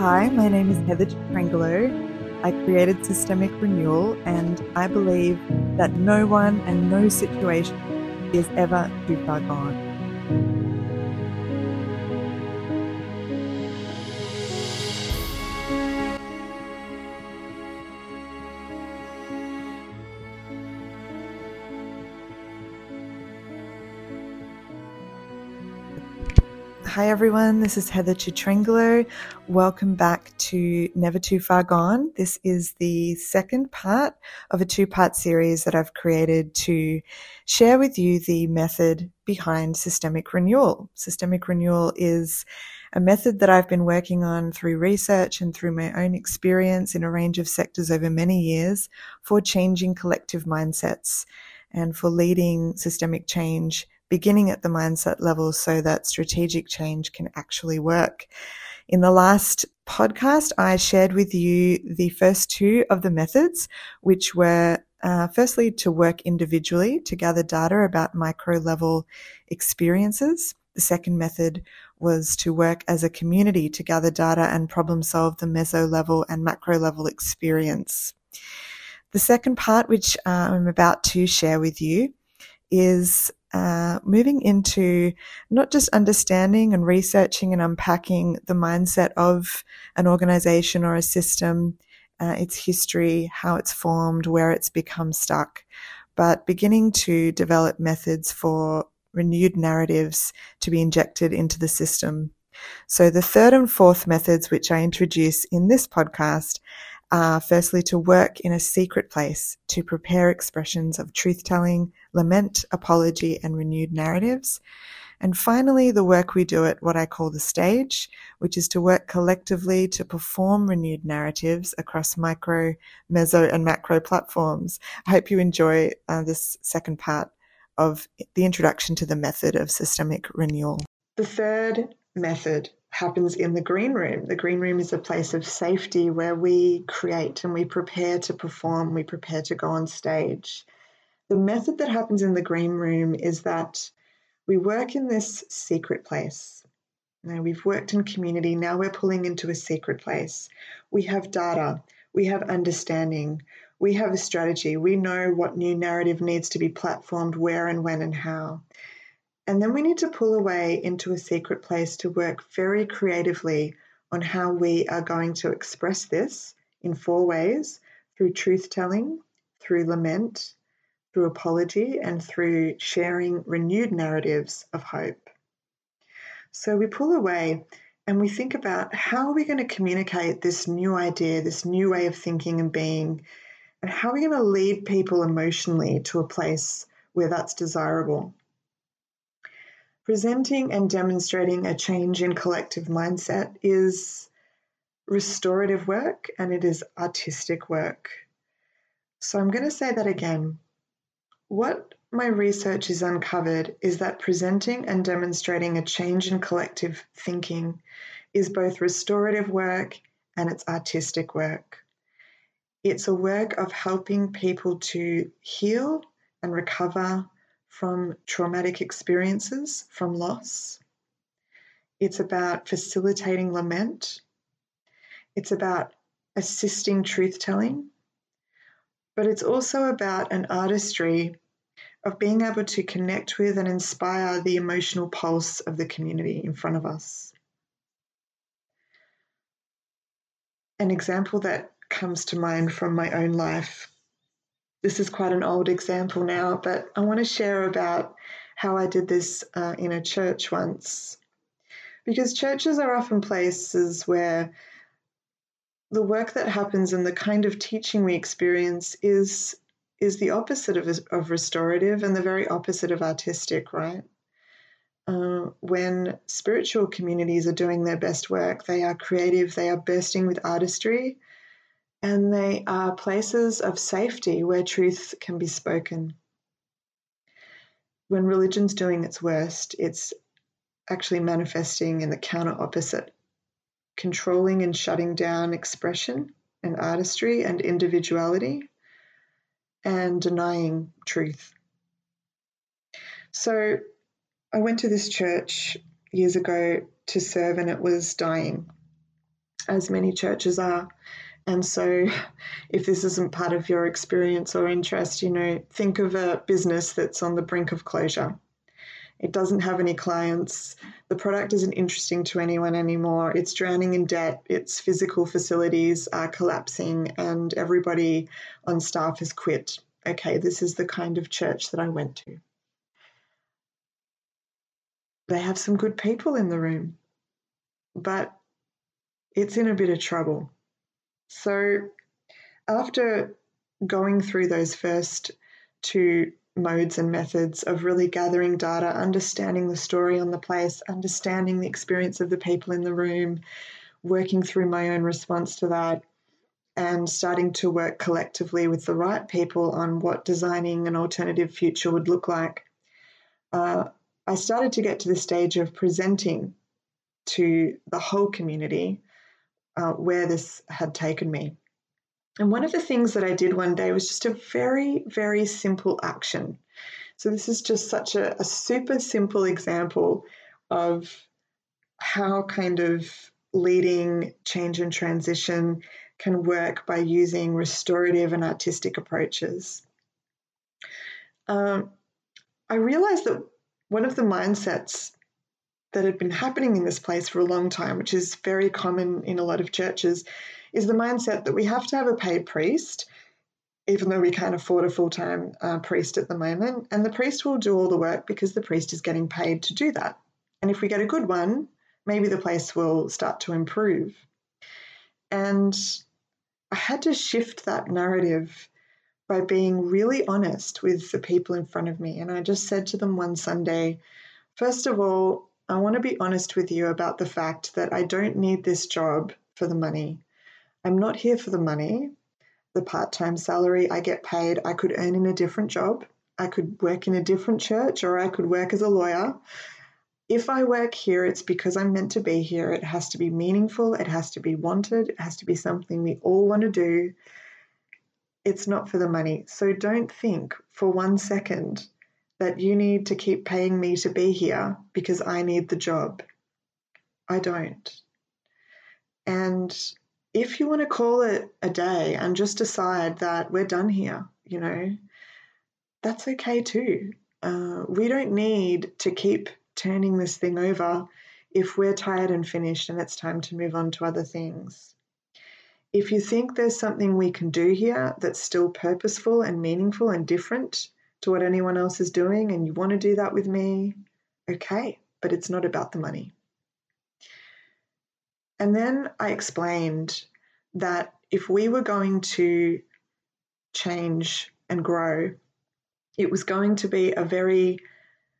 Hi, my name is Heather Trangelo. I created Systemic Renewal, and I believe that no one and no situation is ever too far gone. Hi, everyone. This is Heather Cetrangolo. Welcome back to Never Too Far Gone. This is the second part of a two part series that I've created to share with you the method behind systemic renewal. Systemic renewal is a method that I've been working on through research and through my own experience in a range of sectors over many years for changing collective mindsets and for leading systemic change beginning at the mindset level so that strategic change can actually work. In the last podcast, I shared with you the first two of the methods, which were uh, firstly to work individually to gather data about micro level experiences. The second method was to work as a community to gather data and problem solve the meso level and macro level experience. The second part, which uh, I'm about to share with you, is uh, moving into not just understanding and researching and unpacking the mindset of an organization or a system, uh, its history, how it's formed, where it's become stuck, but beginning to develop methods for renewed narratives to be injected into the system. So the third and fourth methods, which I introduce in this podcast, are firstly to work in a secret place to prepare expressions of truth telling, lament, apology, and renewed narratives. And finally, the work we do at what I call the stage, which is to work collectively to perform renewed narratives across micro, meso, and macro platforms. I hope you enjoy uh, this second part of the introduction to the method of systemic renewal. The third method happens in the green room. The green room is a place of safety where we create and we prepare to perform, we prepare to go on stage. The method that happens in the green room is that we work in this secret place. Now we've worked in community, now we're pulling into a secret place. We have data, we have understanding, we have a strategy, we know what new narrative needs to be platformed, where and when and how. And then we need to pull away into a secret place to work very creatively on how we are going to express this in four ways through truth telling, through lament, through apology and through sharing renewed narratives of hope. So we pull away and we think about how are we going to communicate this new idea, this new way of thinking and being, and how are we going to lead people emotionally to a place where that's desirable. Presenting and demonstrating a change in collective mindset is restorative work and it is artistic work. So I'm going to say that again. What my research has uncovered is that presenting and demonstrating a change in collective thinking is both restorative work and it's artistic work. It's a work of helping people to heal and recover from traumatic experiences, from loss. It's about facilitating lament. It's about assisting truth telling but it's also about an artistry of being able to connect with and inspire the emotional pulse of the community in front of us. An example that comes to mind from my own life. This is quite an old example now, but I want to share about how I did this uh, in a church once. Because churches are often places where the work that happens and the kind of teaching we experience is is the opposite of, of restorative and the very opposite of artistic, right? Uh, when spiritual communities are doing their best work, they are creative, they are bursting with artistry, and they are places of safety where truth can be spoken. When religion's doing its worst, it's actually manifesting in the counter opposite controlling and shutting down expression and artistry and individuality, and denying truth. So I went to this church years ago to serve, and it was dying. as many churches are. And so, if this isn't part of your experience or interest, you know, think of a business that's on the brink of closure. It doesn't have any clients. The product isn't interesting to anyone anymore. It's drowning in debt. Its physical facilities are collapsing, and everybody on staff has quit. Okay, this is the kind of church that I went to. They have some good people in the room, but it's in a bit of trouble. So, after going through those first two modes and methods of really gathering data, understanding the story on the place, understanding the experience of the people in the room, working through my own response to that, and starting to work collectively with the right people on what designing an alternative future would look like. Uh, I started to get to the stage of presenting to the whole community uh, where this had taken me. And one of the things that I did one day was just a very, very simple action. So, this is just such a, a super simple example of how kind of leading change and transition can work by using restorative and artistic approaches. Um, I realized that one of the mindsets that had been happening in this place for a long time, which is very common in a lot of churches, is the mindset that we have to have a paid priest, even though we can't afford a full time uh, priest at the moment. And the priest will do all the work because the priest is getting paid to do that. And if we get a good one, maybe the place will start to improve. And I had to shift that narrative by being really honest with the people in front of me. And I just said to them one Sunday, first of all, I want to be honest with you about the fact that I don't need this job for the money. I'm not here for the money, the part time salary I get paid. I could earn in a different job. I could work in a different church or I could work as a lawyer. If I work here, it's because I'm meant to be here. It has to be meaningful. It has to be wanted. It has to be something we all want to do. It's not for the money. So don't think for one second that you need to keep paying me to be here because I need the job. I don't. And if you want to call it a day and just decide that we're done here, you know, that's okay too. Uh, we don't need to keep turning this thing over if we're tired and finished and it's time to move on to other things. If you think there's something we can do here that's still purposeful and meaningful and different, to what anyone else is doing and you want to do that with me, okay, but it's not about the money. And then I explained that if we were going to change and grow, it was going to be a very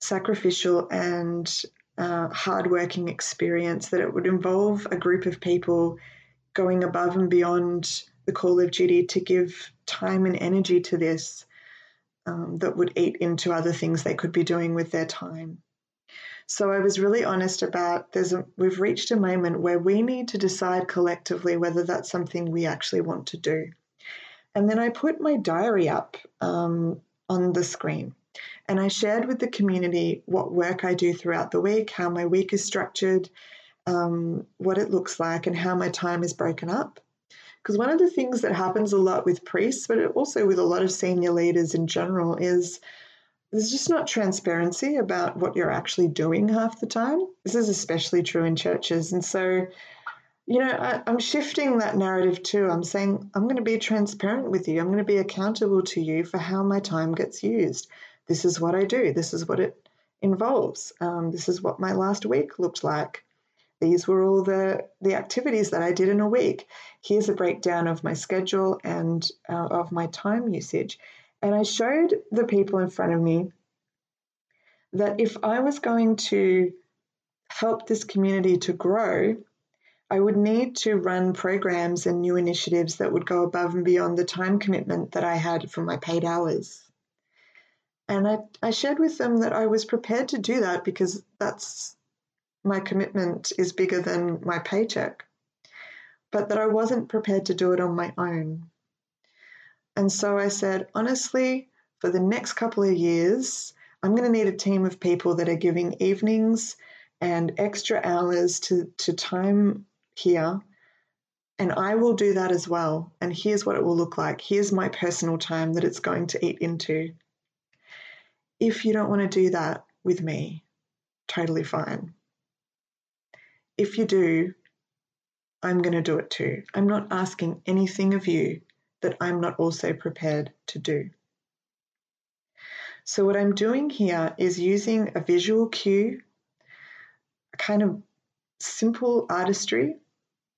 sacrificial and uh, hardworking experience, that it would involve a group of people going above and beyond the call of duty to give time and energy to this um, that would eat into other things they could be doing with their time. So I was really honest about there's a, we've reached a moment where we need to decide collectively whether that's something we actually want to do. And then I put my diary up um, on the screen and I shared with the community what work I do throughout the week, how my week is structured, um, what it looks like, and how my time is broken up. Because one of the things that happens a lot with priests, but also with a lot of senior leaders in general, is there's just not transparency about what you're actually doing half the time. This is especially true in churches. And so, you know, I, am shifting that narrative too. I'm saying, I'm going to be transparent with you. I'm going to be accountable to you for how my time gets used. This is what I do. This is what it involves. Um, this is what my last week looked like. These were all the, the activities that I did in a week. Here's a breakdown of my schedule and uh, of my time usage. And I showed the people in front of me that if I was going to help this community to grow, I would need to run programs and new initiatives that would go above and beyond the time commitment that I had for my paid hours. And I, I shared with them that I was prepared to do that because that's my commitment is bigger than my paycheck, but that I wasn't prepared to do it on my own. And so I said, honestly, for the next couple of years, I'm going to need a team of people that are giving evenings and extra hours to, to time here And I will do that as well. And here's what it will look like. Here's my personal time that it's going to eat into. If you don't want to do that with me, totally fine. If you do, I'm going to do it too. I'm not asking anything of you that I'm not also prepared to do. So, what I'm doing here is using a visual cue, a kind of simple artistry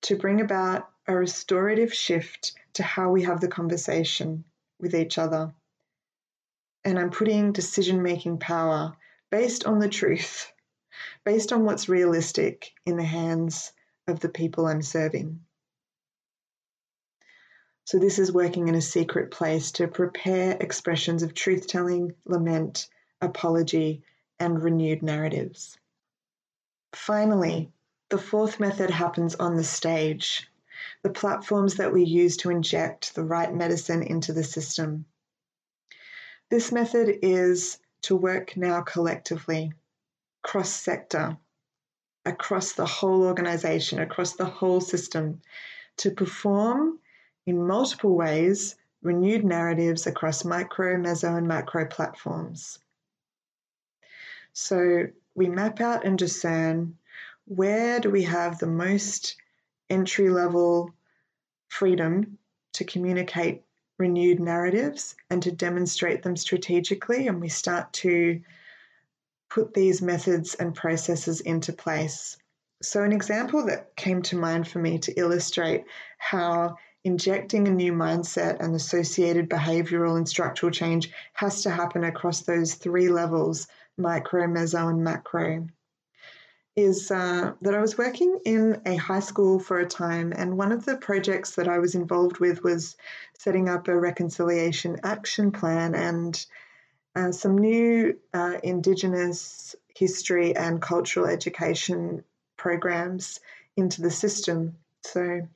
to bring about a restorative shift to how we have the conversation with each other. And I'm putting decision making power based on the truth, based on what's realistic in the hands of the people I'm serving. So, this is working in a secret place to prepare expressions of truth telling, lament, apology, and renewed narratives. Finally, the fourth method happens on the stage, the platforms that we use to inject the right medicine into the system. This method is to work now collectively, cross sector, across the whole organization, across the whole system, to perform in multiple ways renewed narratives across micro, meso, and macro platforms. So we map out and discern where do we have the most entry level freedom to communicate renewed narratives and to demonstrate them strategically, and we start to put these methods and processes into place. So, an example that came to mind for me to illustrate how injecting a new mindset and associated behavioral and structural change has to happen across those three levels micro, meso, and macro. Is uh, that I was working in a high school for a time, and one of the projects that I was involved with was setting up a reconciliation action plan and uh, some new uh, Indigenous history and cultural education programs into the system. So,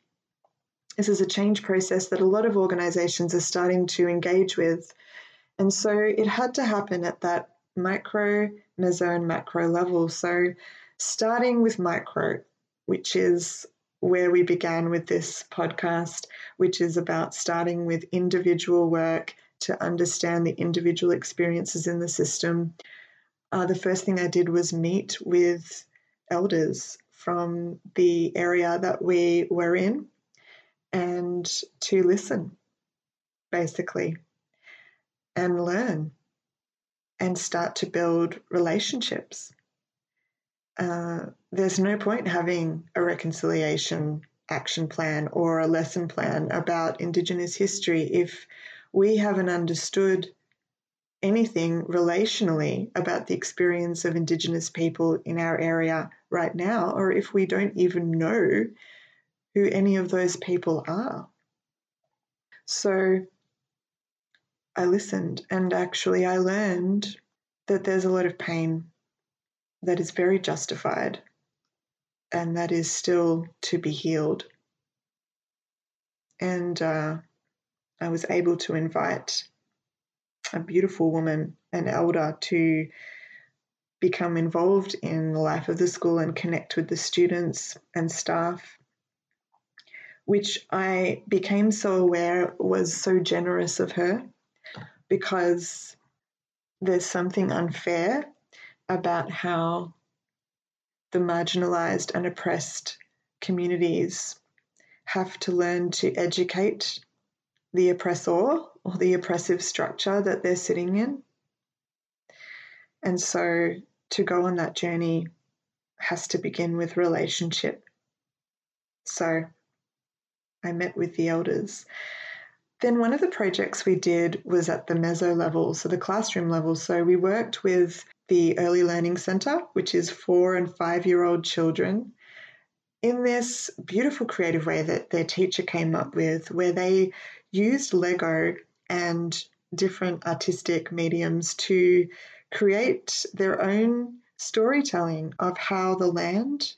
this is a change process that a lot of organizations are starting to engage with. And so, it had to happen at that micro, meso, and macro level. So, starting with micro, which is where we began with this podcast, which is about starting with individual work to understand the individual experiences in the system. Uh, the first thing I did was meet with elders from the area that we were in and to listen, basically, and learn and start to build relationships. Uh, there's no point having a reconciliation action plan or a lesson plan about Indigenous history if we haven't understood anything relationally about the experience of Indigenous people in our area right now, or if we don't even know who any of those people are. So I listened and actually I learned that there's a lot of pain that is very justified and that is still to be healed. And uh, I was able to invite a beautiful woman, an elder, to become involved in the life of the school and connect with the students and staff, which I became so aware was so generous of her because there's something unfair about how the marginalized and oppressed communities have to learn to educate the oppressor or the oppressive structure that they're sitting in. And so to go on that journey has to begin with relationship. So I met with the elders. Then one of the projects we did was at the meso level, so the classroom level. So we worked with the Early Learning Centre, which is four and five year old children, in this beautiful creative way that their teacher came up with, where they used Lego and different artistic mediums to create their own storytelling of how the land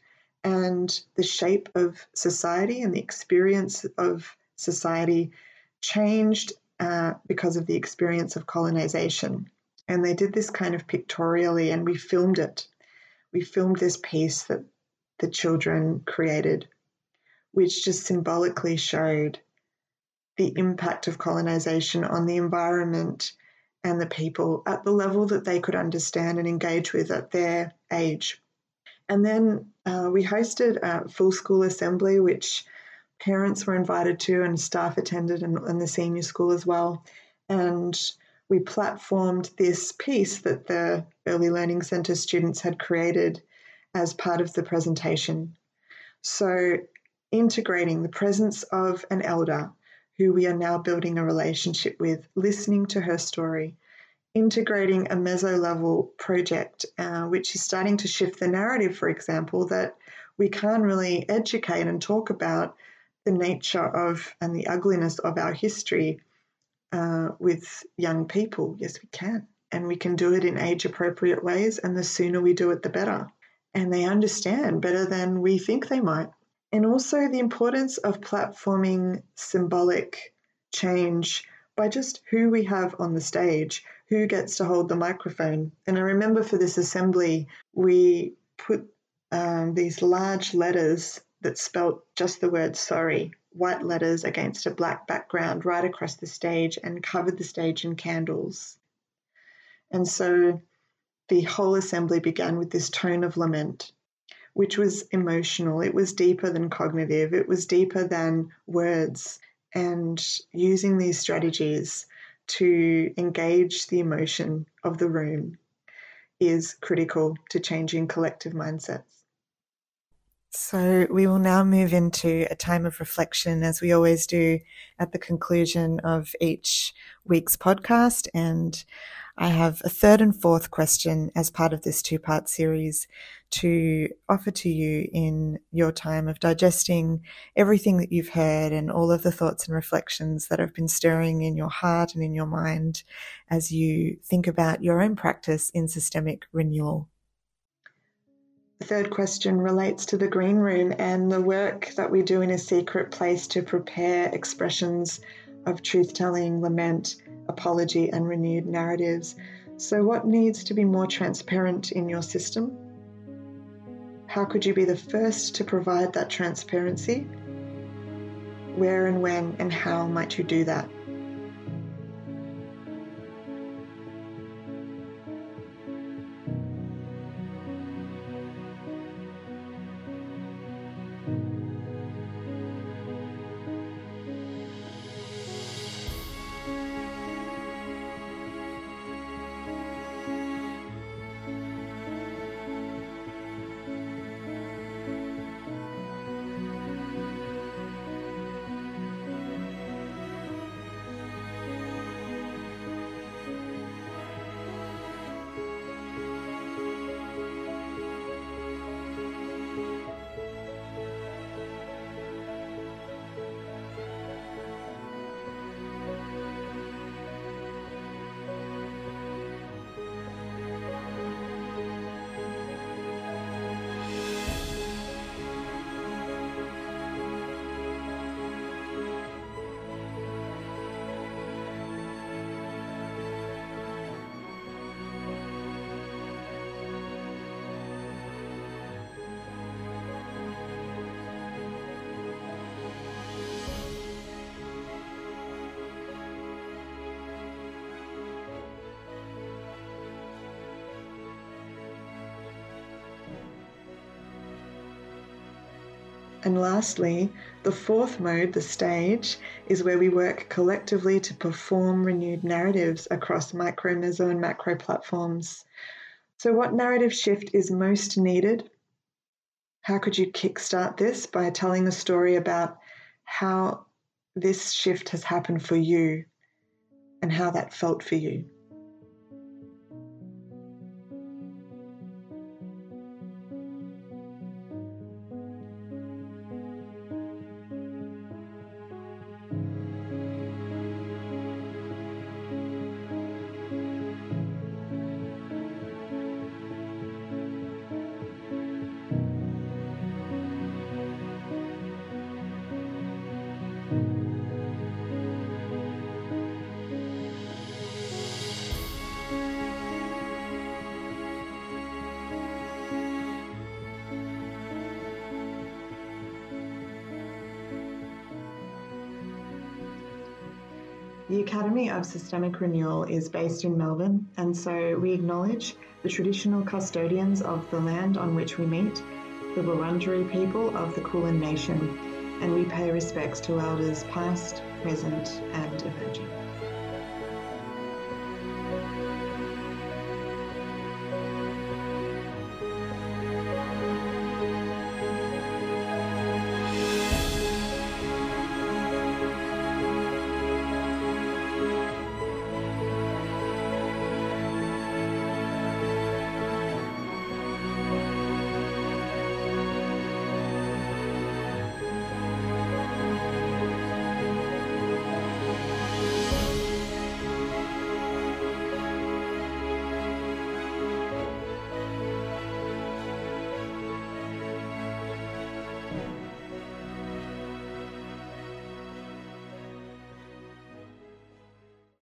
and the shape of society and the experience of society changed uh, because of the experience of colonization. And they did this kind of pictorially, and we filmed it. We filmed this piece that the children created which just symbolically showed the impact of colonization on the environment and the people at the level that they could understand and engage with at their age. And then uh, we hosted a full school assembly, which parents were invited to and staff attended, and, and the senior school as well. And we platformed this piece that the Early Learning Centre students had created as part of the presentation. So, integrating the presence of an elder who we are now building a relationship with, listening to her story, integrating a meso level project, uh, which is starting to shift the narrative, for example, that we can't really educate and talk about the nature of and the ugliness of our history uh, with young people. Yes, we can. And we can do it in age appropriate ways, and the sooner we do it, the better. And they understand better than we think they might and also the importance of platforming symbolic change by just who we have on the stage, who gets to hold the microphone. And I remember for this assembly, we put um, these large letters that spelt just the word sorry, white letters against a black background right across the stage and covered the stage in candles. And so the whole assembly began with this tone of lament which was emotional. It was deeper than cognitive, it was deeper than words. And using these strategies to engage the emotion of the room is critical to changing collective mindsets. So, we will now move into a time of reflection, as we always do at the conclusion of each week's podcast. And I have a third and fourth question as part of this two part series to offer to you in your time of digesting everything that you've heard and all of the thoughts and reflections that have been stirring in your heart and in your mind as you think about your own practice in systemic renewal. The third question relates to the green room and the work that we do in a secret place to prepare expressions of truth telling, lament, apology, and renewed narratives. So, what needs to be more transparent in your system? How could you be the first to provide that transparency? Where and when and how might you do that? And lastly, the fourth mode, the stage, is where we work collectively to perform renewed narratives across micro, meso, and macro platforms. So, what narrative shift is most needed? How could you kickstart this by telling a story about how this shift has happened for you and how that felt for you? The Academy of Systemic Renewal is based in Melbourne, and so we acknowledge the traditional custodians of the land on which we meet, the Wurundjeri people of the Kulin Nation, and we pay respects to elders past, present, and emerging.